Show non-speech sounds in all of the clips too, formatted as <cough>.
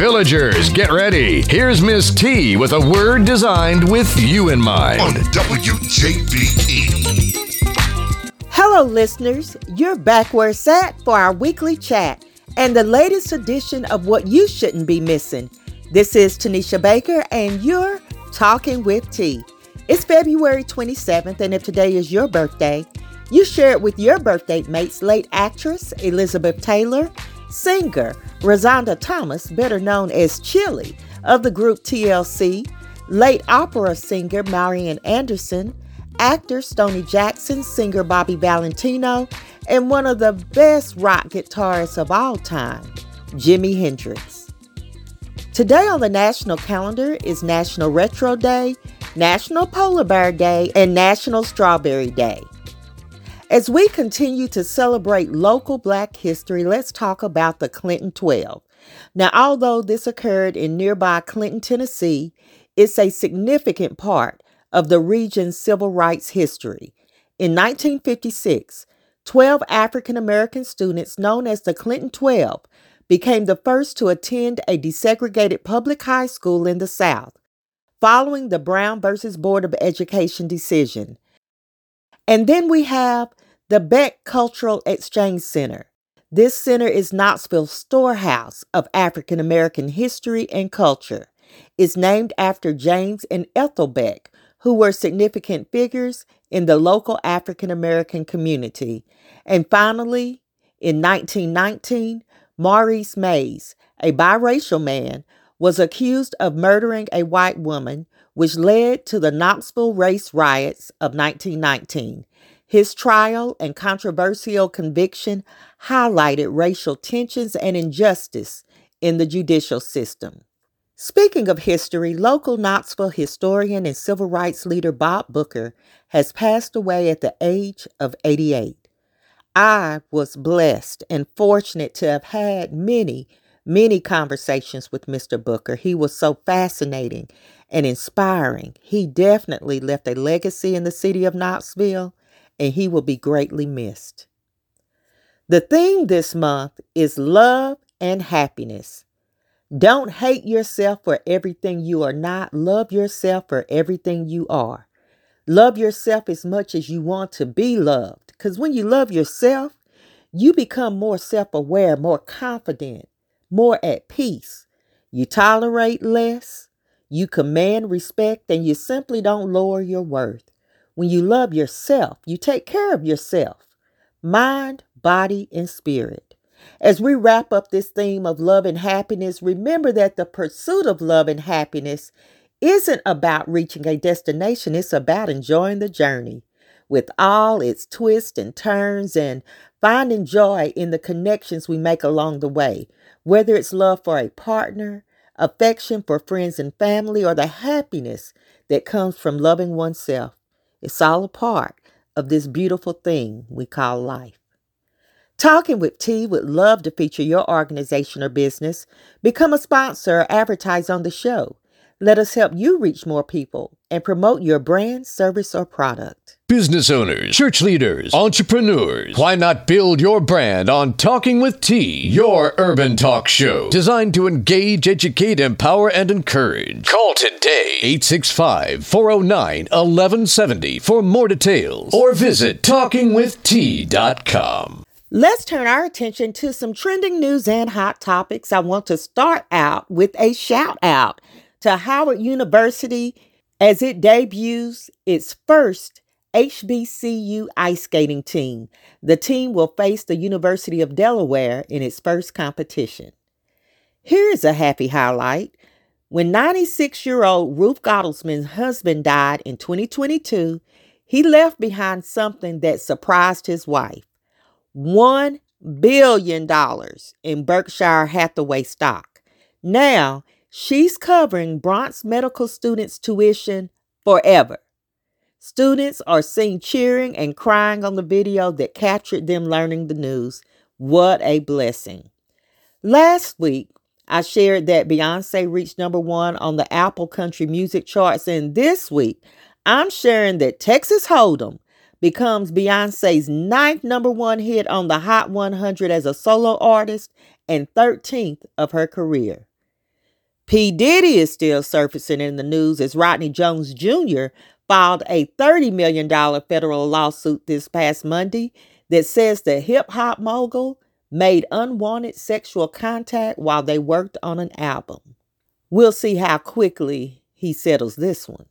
Villagers, get ready. Here's Miss T with a word designed with you in mind. On WJBE. Hello, listeners. You're back where it's at for our weekly chat and the latest edition of What You Shouldn't Be Missing. This is Tanisha Baker, and you're Talking with T. It's February 27th, and if today is your birthday, you share it with your birthday mates, late actress Elizabeth Taylor, singer Rozonda Thomas, better known as Chilli, of the group TLC, late opera singer Marian Anderson, actor Stoney Jackson, singer Bobby Valentino, and one of the best rock guitarists of all time, Jimi Hendrix. Today on the national calendar is National Retro Day, National Polar Bear Day, and National Strawberry Day. As we continue to celebrate local black history, let's talk about the Clinton 12. Now, although this occurred in nearby Clinton, Tennessee, it's a significant part of the region's civil rights history. In 1956, 12 African American students, known as the Clinton 12, became the first to attend a desegregated public high school in the South, following the Brown versus Board of Education decision. And then we have the Beck Cultural Exchange Center. This center is Knoxville's storehouse of African American history and culture. It's named after James and Ethel Beck, who were significant figures in the local African American community. And finally, in 1919, Maurice Mays, a biracial man, was accused of murdering a white woman, which led to the Knoxville race riots of 1919. His trial and controversial conviction highlighted racial tensions and injustice in the judicial system. Speaking of history, local Knoxville historian and civil rights leader Bob Booker has passed away at the age of 88. I was blessed and fortunate to have had many, many conversations with Mr. Booker. He was so fascinating and inspiring. He definitely left a legacy in the city of Knoxville and he will be greatly missed. The theme this month is love and happiness. Don't hate yourself for everything you are not. Love yourself for everything you are. Love yourself as much as you want to be loved. Because when you love yourself, you become more self aware, more confident, more at peace. You tolerate less, you command respect, and you simply don't lower your worth. When you love yourself, you take care of yourself, mind, body, and spirit. As we wrap up this theme of love and happiness, remember that the pursuit of love and happiness isn't about reaching a destination, it's about enjoying the journey with all its twists and turns and finding joy in the connections we make along the way, whether it's love for a partner, affection for friends and family, or the happiness that comes from loving oneself. It's all a part of this beautiful thing we call life. Talking with T would love to feature your organization or business. Become a sponsor or advertise on the show. Let us help you reach more people and promote your brand, service, or product. Business owners, church leaders, entrepreneurs, why not build your brand on Talking with T, your urban talk show designed to engage, educate, empower, and encourage? Call today 865 409 1170 for more details or visit talkingwitht.com. Let's turn our attention to some trending news and hot topics. I want to start out with a shout out to Howard University as it debuts its first HBCU ice skating team. The team will face the University of Delaware in its first competition. Here's a happy highlight. When 96 year old Ruth Gottesman's husband died in 2022, he left behind something that surprised his wife $1 billion in Berkshire Hathaway stock. Now, She's covering Bronx medical students' tuition forever. Students are seen cheering and crying on the video that captured them learning the news. What a blessing. Last week, I shared that Beyonce reached number one on the Apple Country Music charts, and this week, I'm sharing that Texas Hold'em becomes Beyonce's ninth number one hit on the Hot 100 as a solo artist and 13th of her career. P. Diddy is still surfacing in the news as Rodney Jones Jr. filed a $30 million federal lawsuit this past Monday that says the hip hop mogul made unwanted sexual contact while they worked on an album. We'll see how quickly he settles this one.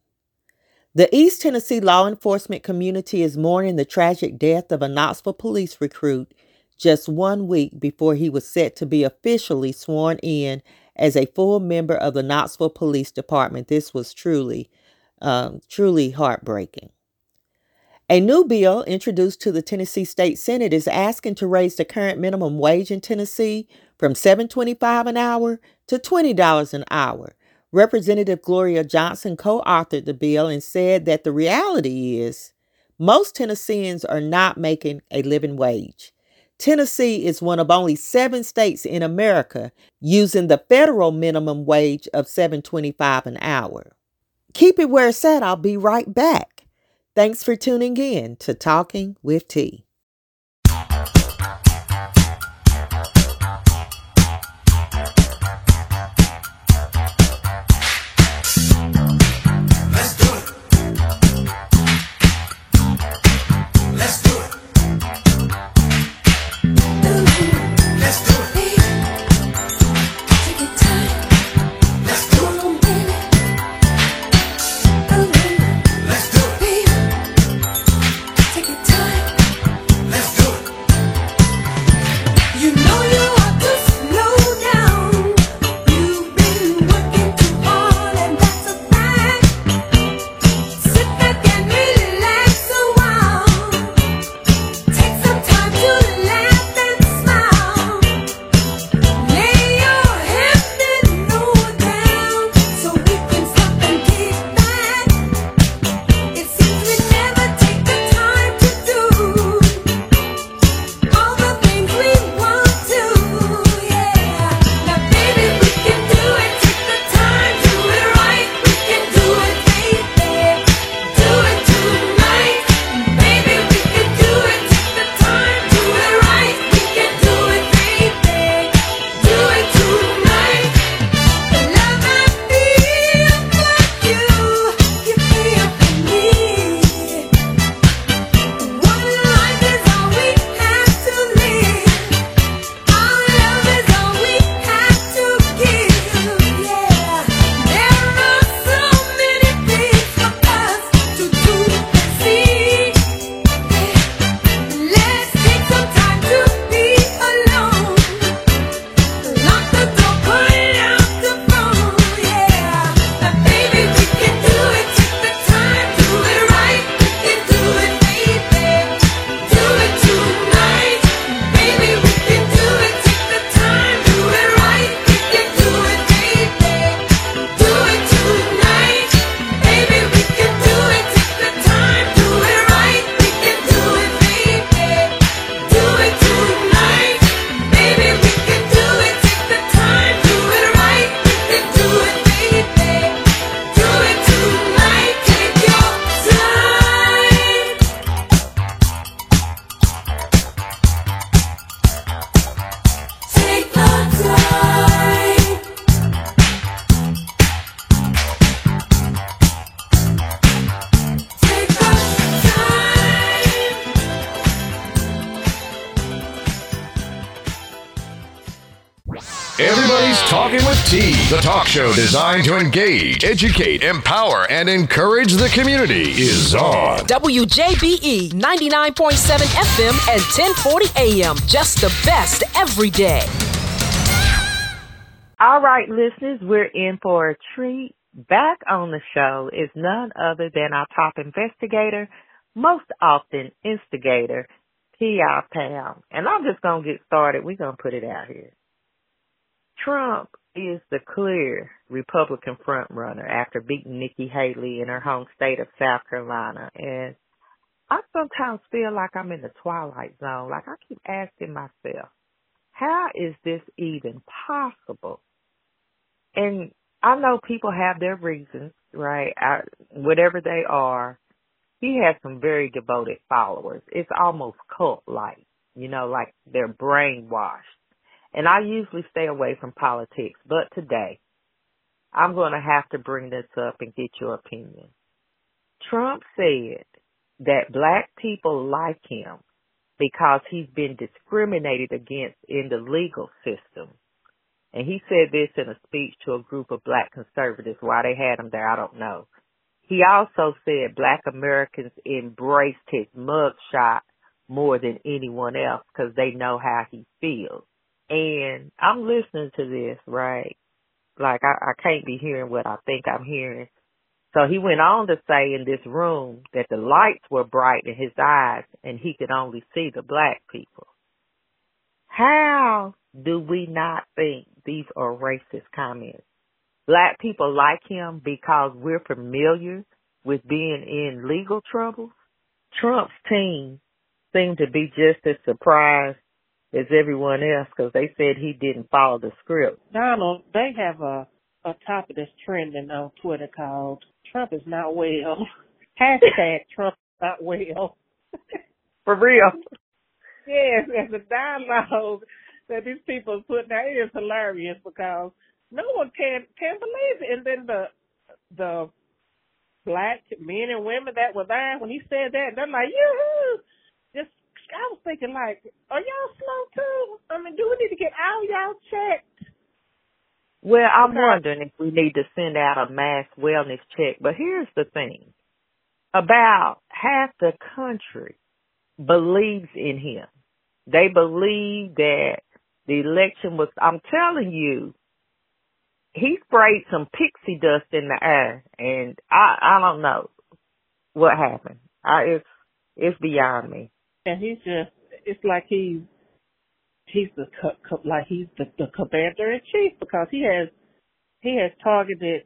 The East Tennessee law enforcement community is mourning the tragic death of a Knoxville police recruit just one week before he was set to be officially sworn in as a full member of the Knoxville Police Department. This was truly, um, truly heartbreaking. A new bill introduced to the Tennessee State Senate is asking to raise the current minimum wage in Tennessee from $7.25 an hour to $20 an hour. Representative Gloria Johnson co authored the bill and said that the reality is most Tennesseans are not making a living wage. Tennessee is one of only seven states in America using the federal minimum wage of $7.25 an hour. Keep it where it's at. I'll be right back. Thanks for tuning in to Talking with T. show designed to engage, educate, empower, and encourage the community is on. WJBE 99.7 FM and 1040 AM. Just the best every day. All right, listeners, we're in for a treat. Back on the show is none other than our top investigator, most often instigator, P.I. Pam. And I'm just going to get started. We're going to put it out here. Trump is the clear Republican frontrunner after beating Nikki Haley in her home state of South Carolina. And I sometimes feel like I'm in the twilight zone. Like I keep asking myself, how is this even possible? And I know people have their reasons, right? I, whatever they are, he has some very devoted followers. It's almost cult like, you know, like they're brainwashed and I usually stay away from politics, but today, I'm going to have to bring this up and get your opinion. Trump said that black people like him because he's been discriminated against in the legal system. And he said this in a speech to a group of black conservatives. Why they had him there, I don't know. He also said black Americans embraced his mugshot more than anyone else because they know how he feels. And I'm listening to this, right? Like I, I can't be hearing what I think I'm hearing. So he went on to say in this room that the lights were bright in his eyes and he could only see the black people. How do we not think these are racist comments? Black people like him because we're familiar with being in legal trouble. Trump's team seemed to be just as surprised as everyone else because they said he didn't follow the script. Donald, they have a a topic that's trending on Twitter called "Trump is not well." <laughs> Hashtag Trump is not well. <laughs> For real. Yes, as a dialogue that these people are putting out. Is hilarious because no one can can believe it. And then the the black men and women that were there when he said that, they're like, yoo-hoo! I was thinking like, are y'all slow too? I mean, do we need to get all y'all checked? Well, I'm wondering if we need to send out a mass wellness check. But here's the thing. About half the country believes in him. They believe that the election was, I'm telling you, he sprayed some pixie dust in the air and I, I don't know what happened. I, it's, it's beyond me. And he's just, it's like he's he's the like he's the, the commander in chief because he has he has targeted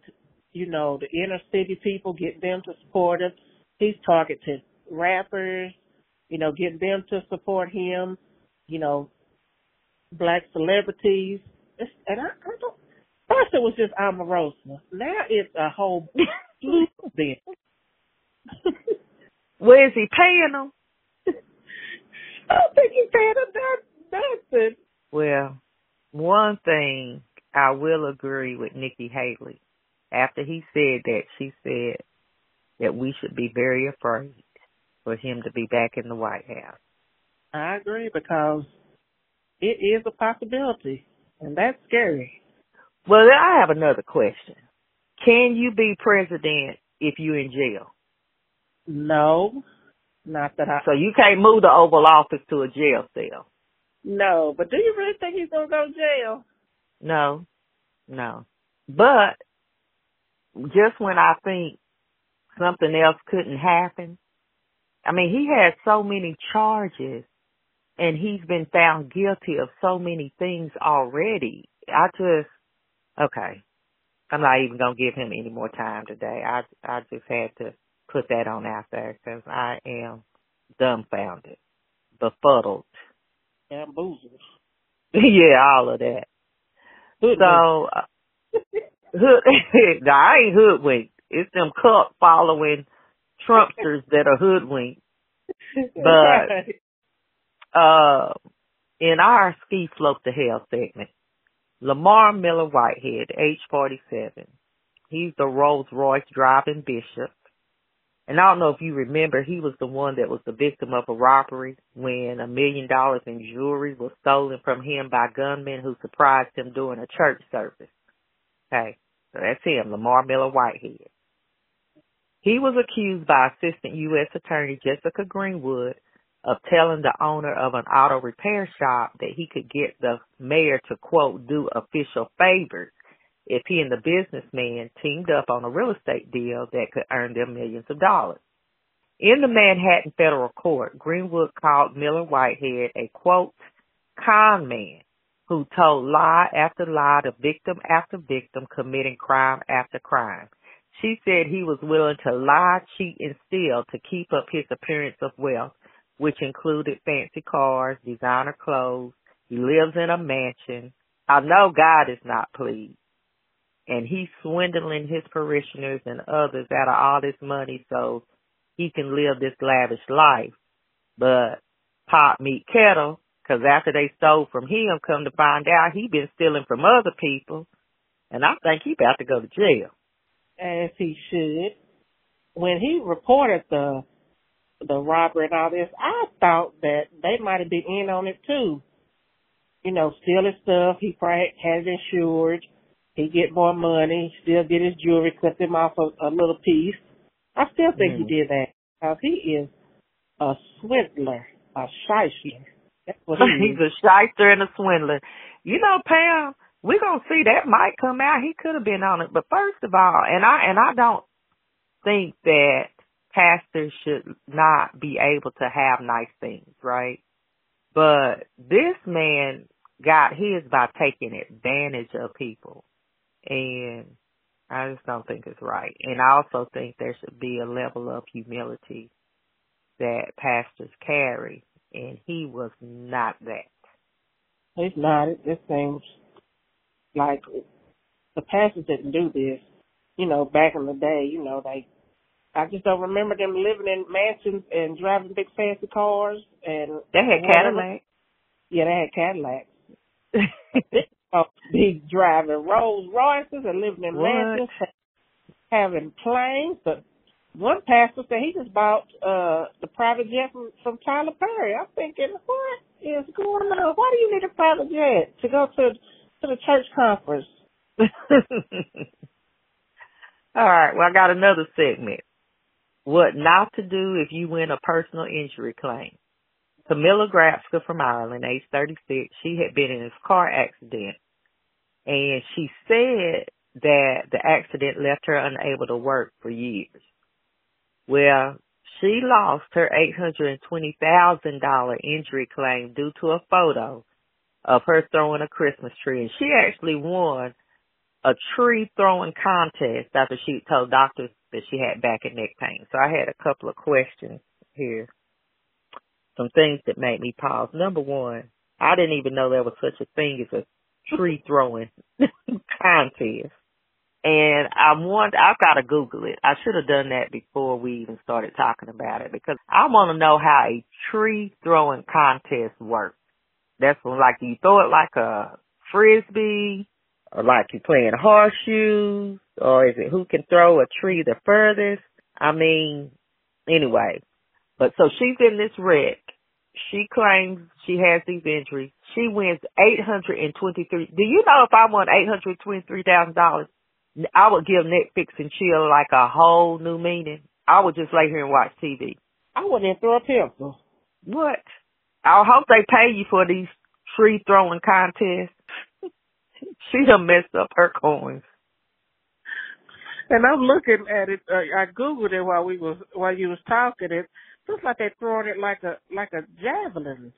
you know the inner city people, getting them to support him. He's targeted rappers, you know, getting them to support him. You know, black celebrities. It's, and I, I don't. First it was just Omarosa. Now it's a whole <laughs> slew. <laughs> Where is he paying them? I don't think he's paying them that nothing. Well, one thing I will agree with Nikki Haley. After he said that, she said that we should be very afraid for him to be back in the White House. I agree because it is a possibility, and that's scary. Well, I have another question. Can you be president if you're in jail? No, not that I. So you can't move the Oval Office to a jail cell. No, but do you really think he's gonna go to jail? No, no. But just when I think something else couldn't happen, I mean, he has so many charges and he's been found guilty of so many things already. I just, okay. I'm not even going to give him any more time today. I, I just had to put that on out there because I am dumbfounded, befuddled, bamboozled. <laughs> yeah, all of that. So, uh, hood, <laughs> I ain't hoodwinked. It's them cult following Trumpsters that are hoodwinked. <laughs> But, uh, in our ski slope to hell segment, Lamor Miller Whitehead, age 47. He's the Rolls Royce driving bishop. And I don't know if you remember, he was the one that was the victim of a robbery when a million dollars in jewelry was stolen from him by gunmen who surprised him during a church service. Okay, so that's him, Lamor Miller Whitehead. He was accused by Assistant U.S. Attorney Jessica Greenwood of telling the owner of an auto repair shop that he could get the mayor to quote do official favors if he and the businessman teamed up on a real estate deal that could earn them millions of dollars. In the Manhattan federal court, Greenwood called Miller Whitehead a quote, con man who told lie after lie to victim after victim committing crime after crime. She said he was willing to lie, cheat, and steal to keep up his appearance of wealth, which included fancy cars, designer clothes. He lives in a mansion. I know God is not pleased and he's swindling his parishioners and others out of all this money so he can live this lavish life. But pot meet kettle, cause after they stole from him, come to find out he been stealing from other people. And I think he about to go to jail. As he should. When he reported the the robbery and all this, I thought that they might have been in on it too. You know, steal his stuff. He probably had it insured. He get more money. Still get his jewelry. Cut them off a, a little piece. I still think mm. he did that because he is a swindler, a shyster. That's what he <laughs> He's a shyster and a swindler. You know, Pam, we're gonna see that might come out. He could have been on it, but first of all, and I and I don't think that pastors should not be able to have nice things, right? But this man got his by taking advantage of people. And I just don't think it's right. And I also think there should be a level of humility that pastors carry. And he was not that. He's not. It just seems like the pastors didn't do this. You know, back in the day, you know, they I just don't remember them living in mansions and driving big fancy cars and they had Cadillacs. Yeah, they had Cadillacs. <laughs> big driving Rolls Royces and living in mansions, having planes. But one pastor said he just bought uh the private jet from, from Tyler Perry. I'm thinking, what is going on? Why do you need a private jet to go to to the church conference? <laughs> All right. Well, I got another segment. What not to do if you win a personal injury claim. Kamila Grabska from Ireland, age 36, she had been in a car accident and she said that the accident left her unable to work for years. Well, she lost her $820,000 injury claim due to a photo of her throwing a Christmas tree and she actually won a tree throwing contest after she told doctors that she had back and neck pain. So I had a couple of questions here. Some things that made me pause. Number one, I didn't even know there was such a thing as a tree throwing <laughs> contest. And I want, I've got to Google it. I should have done that before we even started talking about it because I want to know how a tree throwing contest works. That's when, like, you throw it like a frisbee or like you playing horseshoes, or is it who can throw a tree the furthest? I mean, anyway. But so she's in this wreck. She claims she has these injuries. She wins eight hundred and twenty-three. Do you know if I won eight hundred twenty-three thousand dollars, I would give Netflix and chill like a whole new meaning. I would just lay here and watch TV. I wouldn't even throw a pencil. What? I hope they pay you for these tree throwing contests. <laughs> she done messed up her coins. And I'm looking at it. Uh, I googled it while we was while you was talking. It looks like they're throwing it like a like a javelin.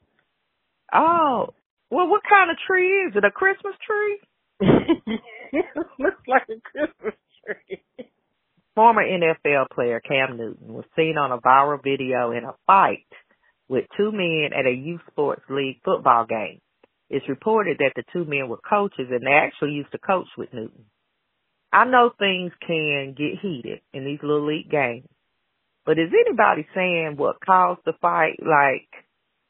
Oh, well, what kind of tree is it? A Christmas tree? it <laughs> looks like a Christmas tree. Former NFL player Cam Newton was seen on a viral video in a fight with two men at a youth sports league football game. It's reported that the two men were coaches and they actually used to coach with Newton. I know things can get heated in these little league games, but is anybody saying what caused the fight? Like,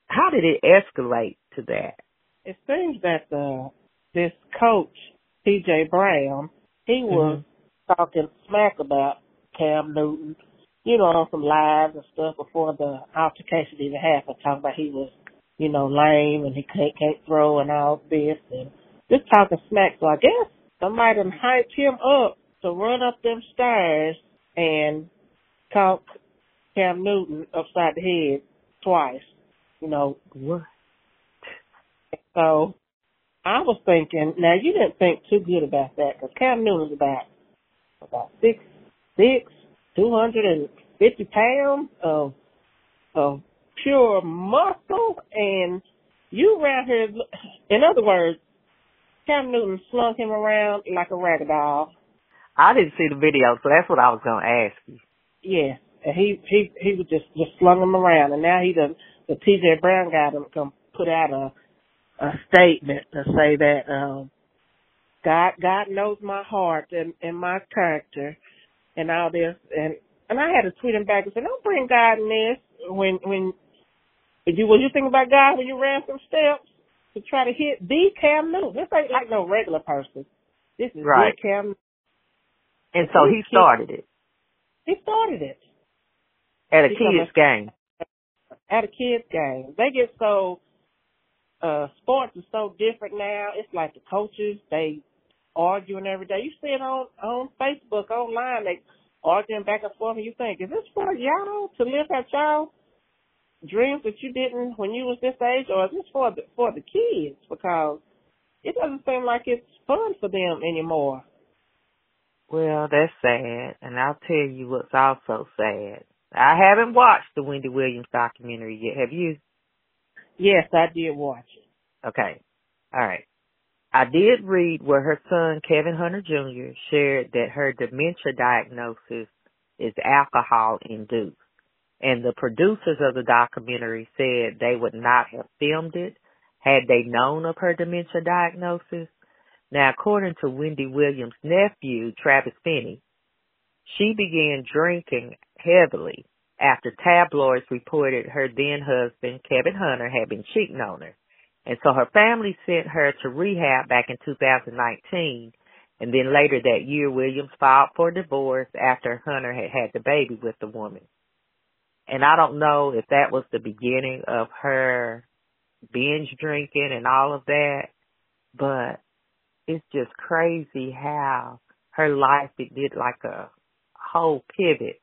how did it escalate to that? It seems that the this coach, T.J. Brown, he was mm-hmm. talking smack about Cam Newton, you know, on some lives and stuff before the altercation even happened, talking about he was you know, lame and he can't, can't throw and all this and just talking smack. So I guess somebody hyped him up to run up them stairs and talk Cam Newton upside the head twice. You know, what? So I was thinking, now you didn't think too good about that because Cam Newton's about, about six, six, 250 pounds of, of pure muscle and you around here, in other words, Cam Newton slung him around like a rag doll. I didn't see the video, so that's what I was going to ask you. Yeah, and he he he was just just slung him around, and now he done the T.J. Brown guy done come put out a a statement to say that um God God knows my heart and and my character and all this, and and I had to tweet him back and say, don't bring God in this when when did you was you thinking about God when you ran some steps to try to hit the Cam Newton? This ain't like no regular person. This is Right. Cam. And so he started it He started it at a kids game. at a kids game. They get so uh sports is so different now. It's like the coaches they arguing every day. You see it on on Facebook, online. They arguing back and forth, and you think, is this for y'all to live out y'all dreams that you didn't when you was this age, or is this for the for the kids? Because it doesn't seem like it's fun for them anymore. Well, that's sad. And I'll tell you what's also sad. I haven't watched the Wendy Williams documentary yet. Have you? Yes, I did watch it. Okay. All right. I did read where her son, Kevin Hunter Jr., shared that her dementia diagnosis is alcohol induced. And the producers of the documentary said they would not have filmed it had they known of her dementia diagnosis. Now, according to Wendy Williams' nephew, Travis Finney, she began drinking heavily after tabloids reported her then husband, Kevin Hunter, had been cheating on her. And so her family sent her to rehab back in 2019. And then later that year, Williams filed for divorce after Hunter had had the baby with the woman. And I don't know if that was the beginning of her binge drinking and all of that, but it's just crazy how her life it did like a whole pivot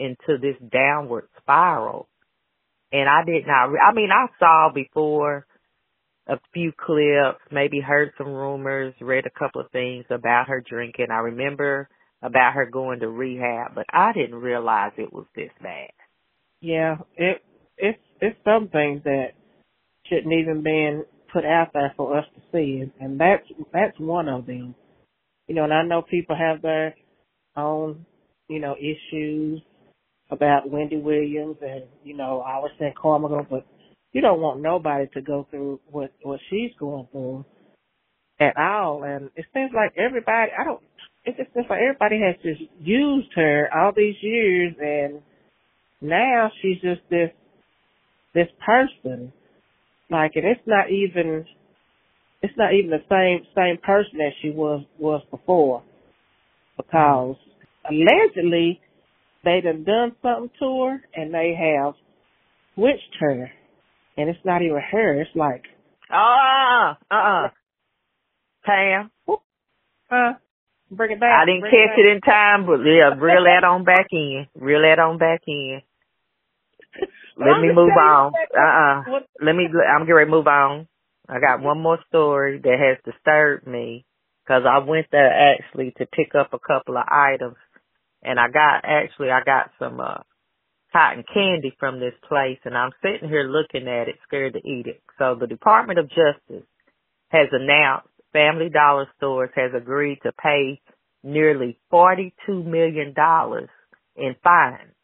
into this downward spiral. And I did not, re- I mean, I saw before a few clips, maybe heard some rumors, read a couple of things about her drinking. I remember about her going to rehab, but I didn't realize it was this bad. Yeah, it it's it's some things that shouldn't even been put out there for us to see, and, and that's that's one of them. You know, and I know people have their own, you know, issues about Wendy Williams, and you know, I was saying Carmichael, but you don't want nobody to go through what what she's going through at all. And it seems like everybody, I don't. It just seems like everybody has just used her all these years, and now she's just this this person. Like, and it's not even it's not even the same same person that she was was before, because allegedly they done done something to her, and they have switched her, and it's not even her. It's like, Ah, uh, uh, Pam, huh? Bring it back. I didn't bring catch back. it in time, but yeah, reel that on back in. Reel that on back in. <laughs> Let me move on. that- Uh-uh. what- Let me, I'm getting ready to move on. I got one more story that has disturbed me because I went there actually to pick up a couple of items and I got, actually I got some, uh, cotton candy from this place and I'm sitting here looking at it, scared to eat it. So the Department of Justice has announced Family Dollar Stores has agreed to pay nearly $42 million in fines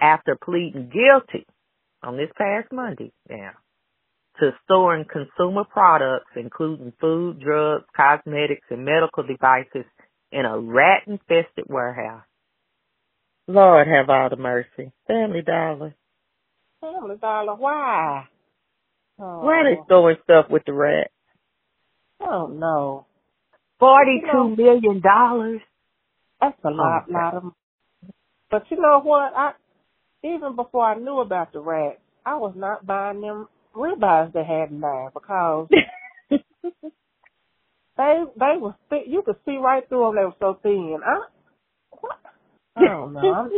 after pleading guilty on this past Monday now to storing consumer products, including food, drugs, cosmetics, and medical devices in a rat infested warehouse. Lord have all the mercy. Family Dollar. Family Dollar, why? Oh, Why are they storing stuff with the rats? Oh no, Forty-two million dollars. that's a oh, lot, Okay. lot of. But you know what? I even before I knew about the rats, I was not buying them ribeyes they had in there because <laughs> they they were you could see right through them. They were so thin. I? I <laughs> don't know. I'm,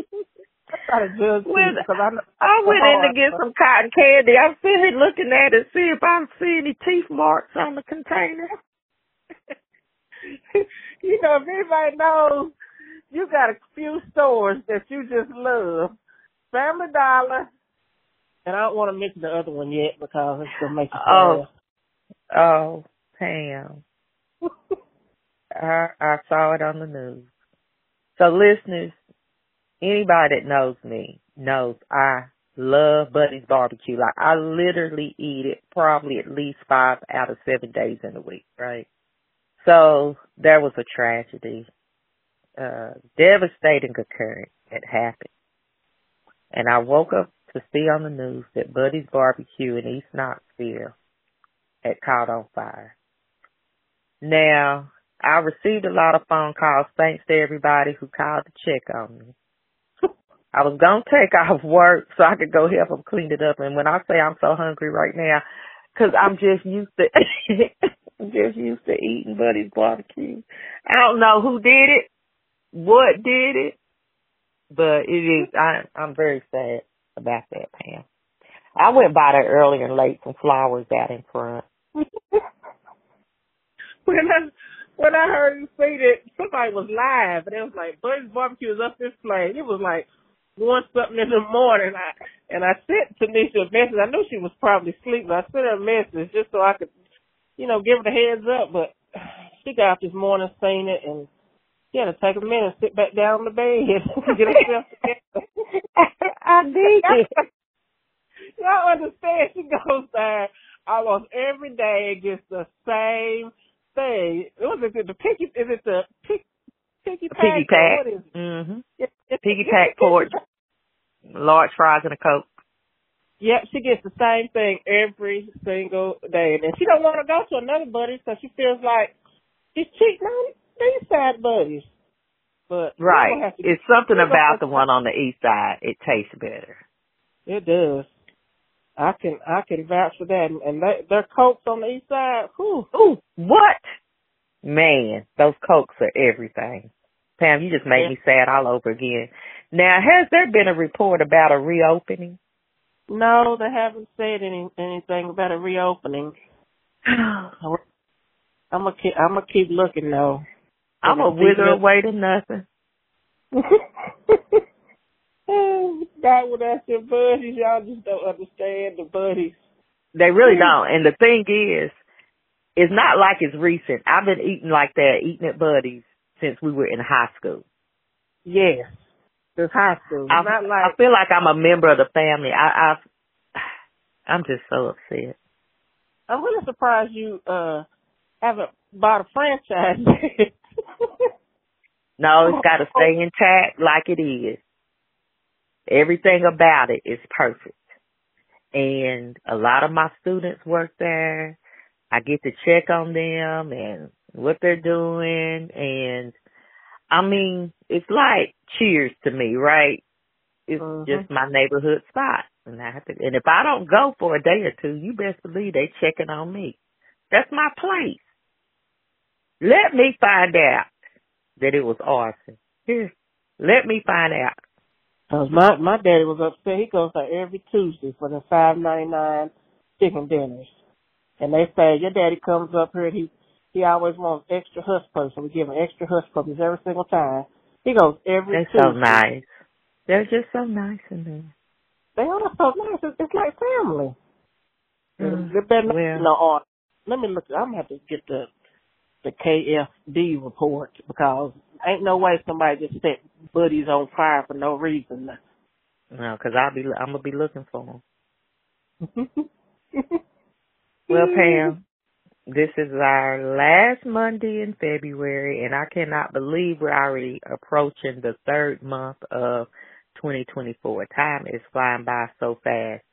I try to judge people because I know I went in to get some cotton candy. I'm sitting looking at it, see if I see any teeth marks on the container. <laughs> you know, if anybody knows, you got a few stores that you just love. Family Dollar, and I don't want to mention the other one yet because it's gonna make you Oh. Oh, Pam. <laughs> I I saw it on the news. So listeners, anybody that knows me knows I love Buddy's barbecue. Like I literally eat it probably at least five out of seven days in a week, right? So there was a tragedy, uh, devastating occurrence that happened. And I woke up to see on the news that Buddy's barbecue in East Knoxville had caught on fire. Now, I received a lot of phone calls. Thanks to everybody who called to check on me. I was gonna take <laughs> off work so I could go help them clean it up. And when I say I'm so hungry right now, cause I'm just used to, <laughs> just used to eating Buddy's barbecue. I don't know who did it, what did it, but it is. I, I'm very sad about that, Pam. I went by there early and laid some flowers out in front. <laughs> when I when I heard you say that somebody was live and it was like Buddy's barbecue is up this place. It was like one something in the morning. I and I sent Tanisha a message. I knew she was probably asleep, but I sent her a message just so I could, you know, give her the heads up. But <sighs> she got up this morning, seen it, and she had to take a minute, sit back down on the bed, <laughs> get herself together. <laughs> I did. <laughs> Y'all understand? She goes there almost every day and gets the same thing. What is it? The picky? Is it the pick, picky pack? Piggy pack. What is it? Mhm. It- it- Piggy pack porch. Large fries and a coke. Yep, she gets the same thing every single day, and she don't want to go to another buddy because she feels like she's cheating on these side buddies. But Right. It's something about the one on the east side. It tastes better. It does. I can I can vouch for that, and, and they, their cokes on the east side. Whew. Ooh, what? Man, those cokes are everything. Pam, you just made Yeah. me sad all over again. Now, has there been a report about a reopening? No, they haven't said any anything about a reopening. <gasps> I'm gonna keep I'm gonna keep looking though. I'm a wither away to nothing. <laughs> Not with us and buddies, y'all just don't understand the buddies. They really don't. And the thing is, it's not like it's recent. I've been eating like that, eating at buddies since we were in high school. Yes, it's high school. I, not I feel like I'm a member of the family. I, I've, <sighs> I'm just so upset. I'm really surprised you uh haven't bought a franchise. <laughs> No, it's got to stay intact like it is. Everything about it is perfect. And a lot of my students work there. I get to check on them and what they're doing. And I mean, it's like cheers to me, right? It's Mhm. just my neighborhood spot. And I have to, and if I don't go for a day or two, you best believe they checking on me. That's my place. Let me find out that it was arson. Here, let me find out. Cause my my daddy was upset. He goes there every Tuesday for the five ninety nine chicken dinners, and they say your daddy comes up here. And he he always wants extra hush puppies, so we give him extra hush puppies every single time. He goes every They're Tuesday. so nice. They're just so nice in there. They are so nice. It's, it's like family. Mm, better well. no art. Let me look. I'm gonna have to get the the KFD report because ain't no way somebody just set buddies on fire for no reason. No, because I'll be. I'm gonna be looking for them. <laughs> Well, Pam, this is our last Monday in February, and I cannot believe we're already approaching the third month of 2024. Time is flying by so fast.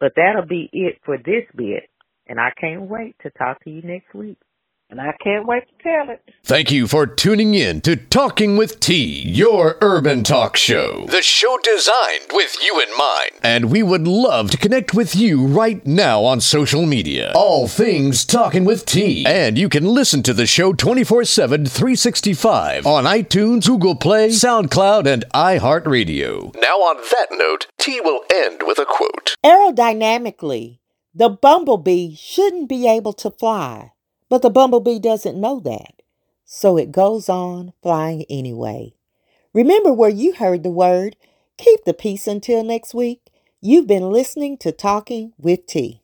But that'll be it for this bit, and I can't wait to talk to you next week. And I can't wait to tell it. Thank you for tuning in to Talking with T, your urban talk show. The show designed with you in mind. And we would love to connect with you right now on social media. All things Talking with T. And you can listen to the show 24 7, 365 on iTunes, Google Play, SoundCloud, and iHeartRadio. Now, on that note, T will end with a quote. Aerodynamically, the bumblebee shouldn't be able to fly, but the bumblebee doesn't know that. So it goes on flying anyway. Remember where you heard the word. Keep the peace until next week. You've been listening to Talking with T.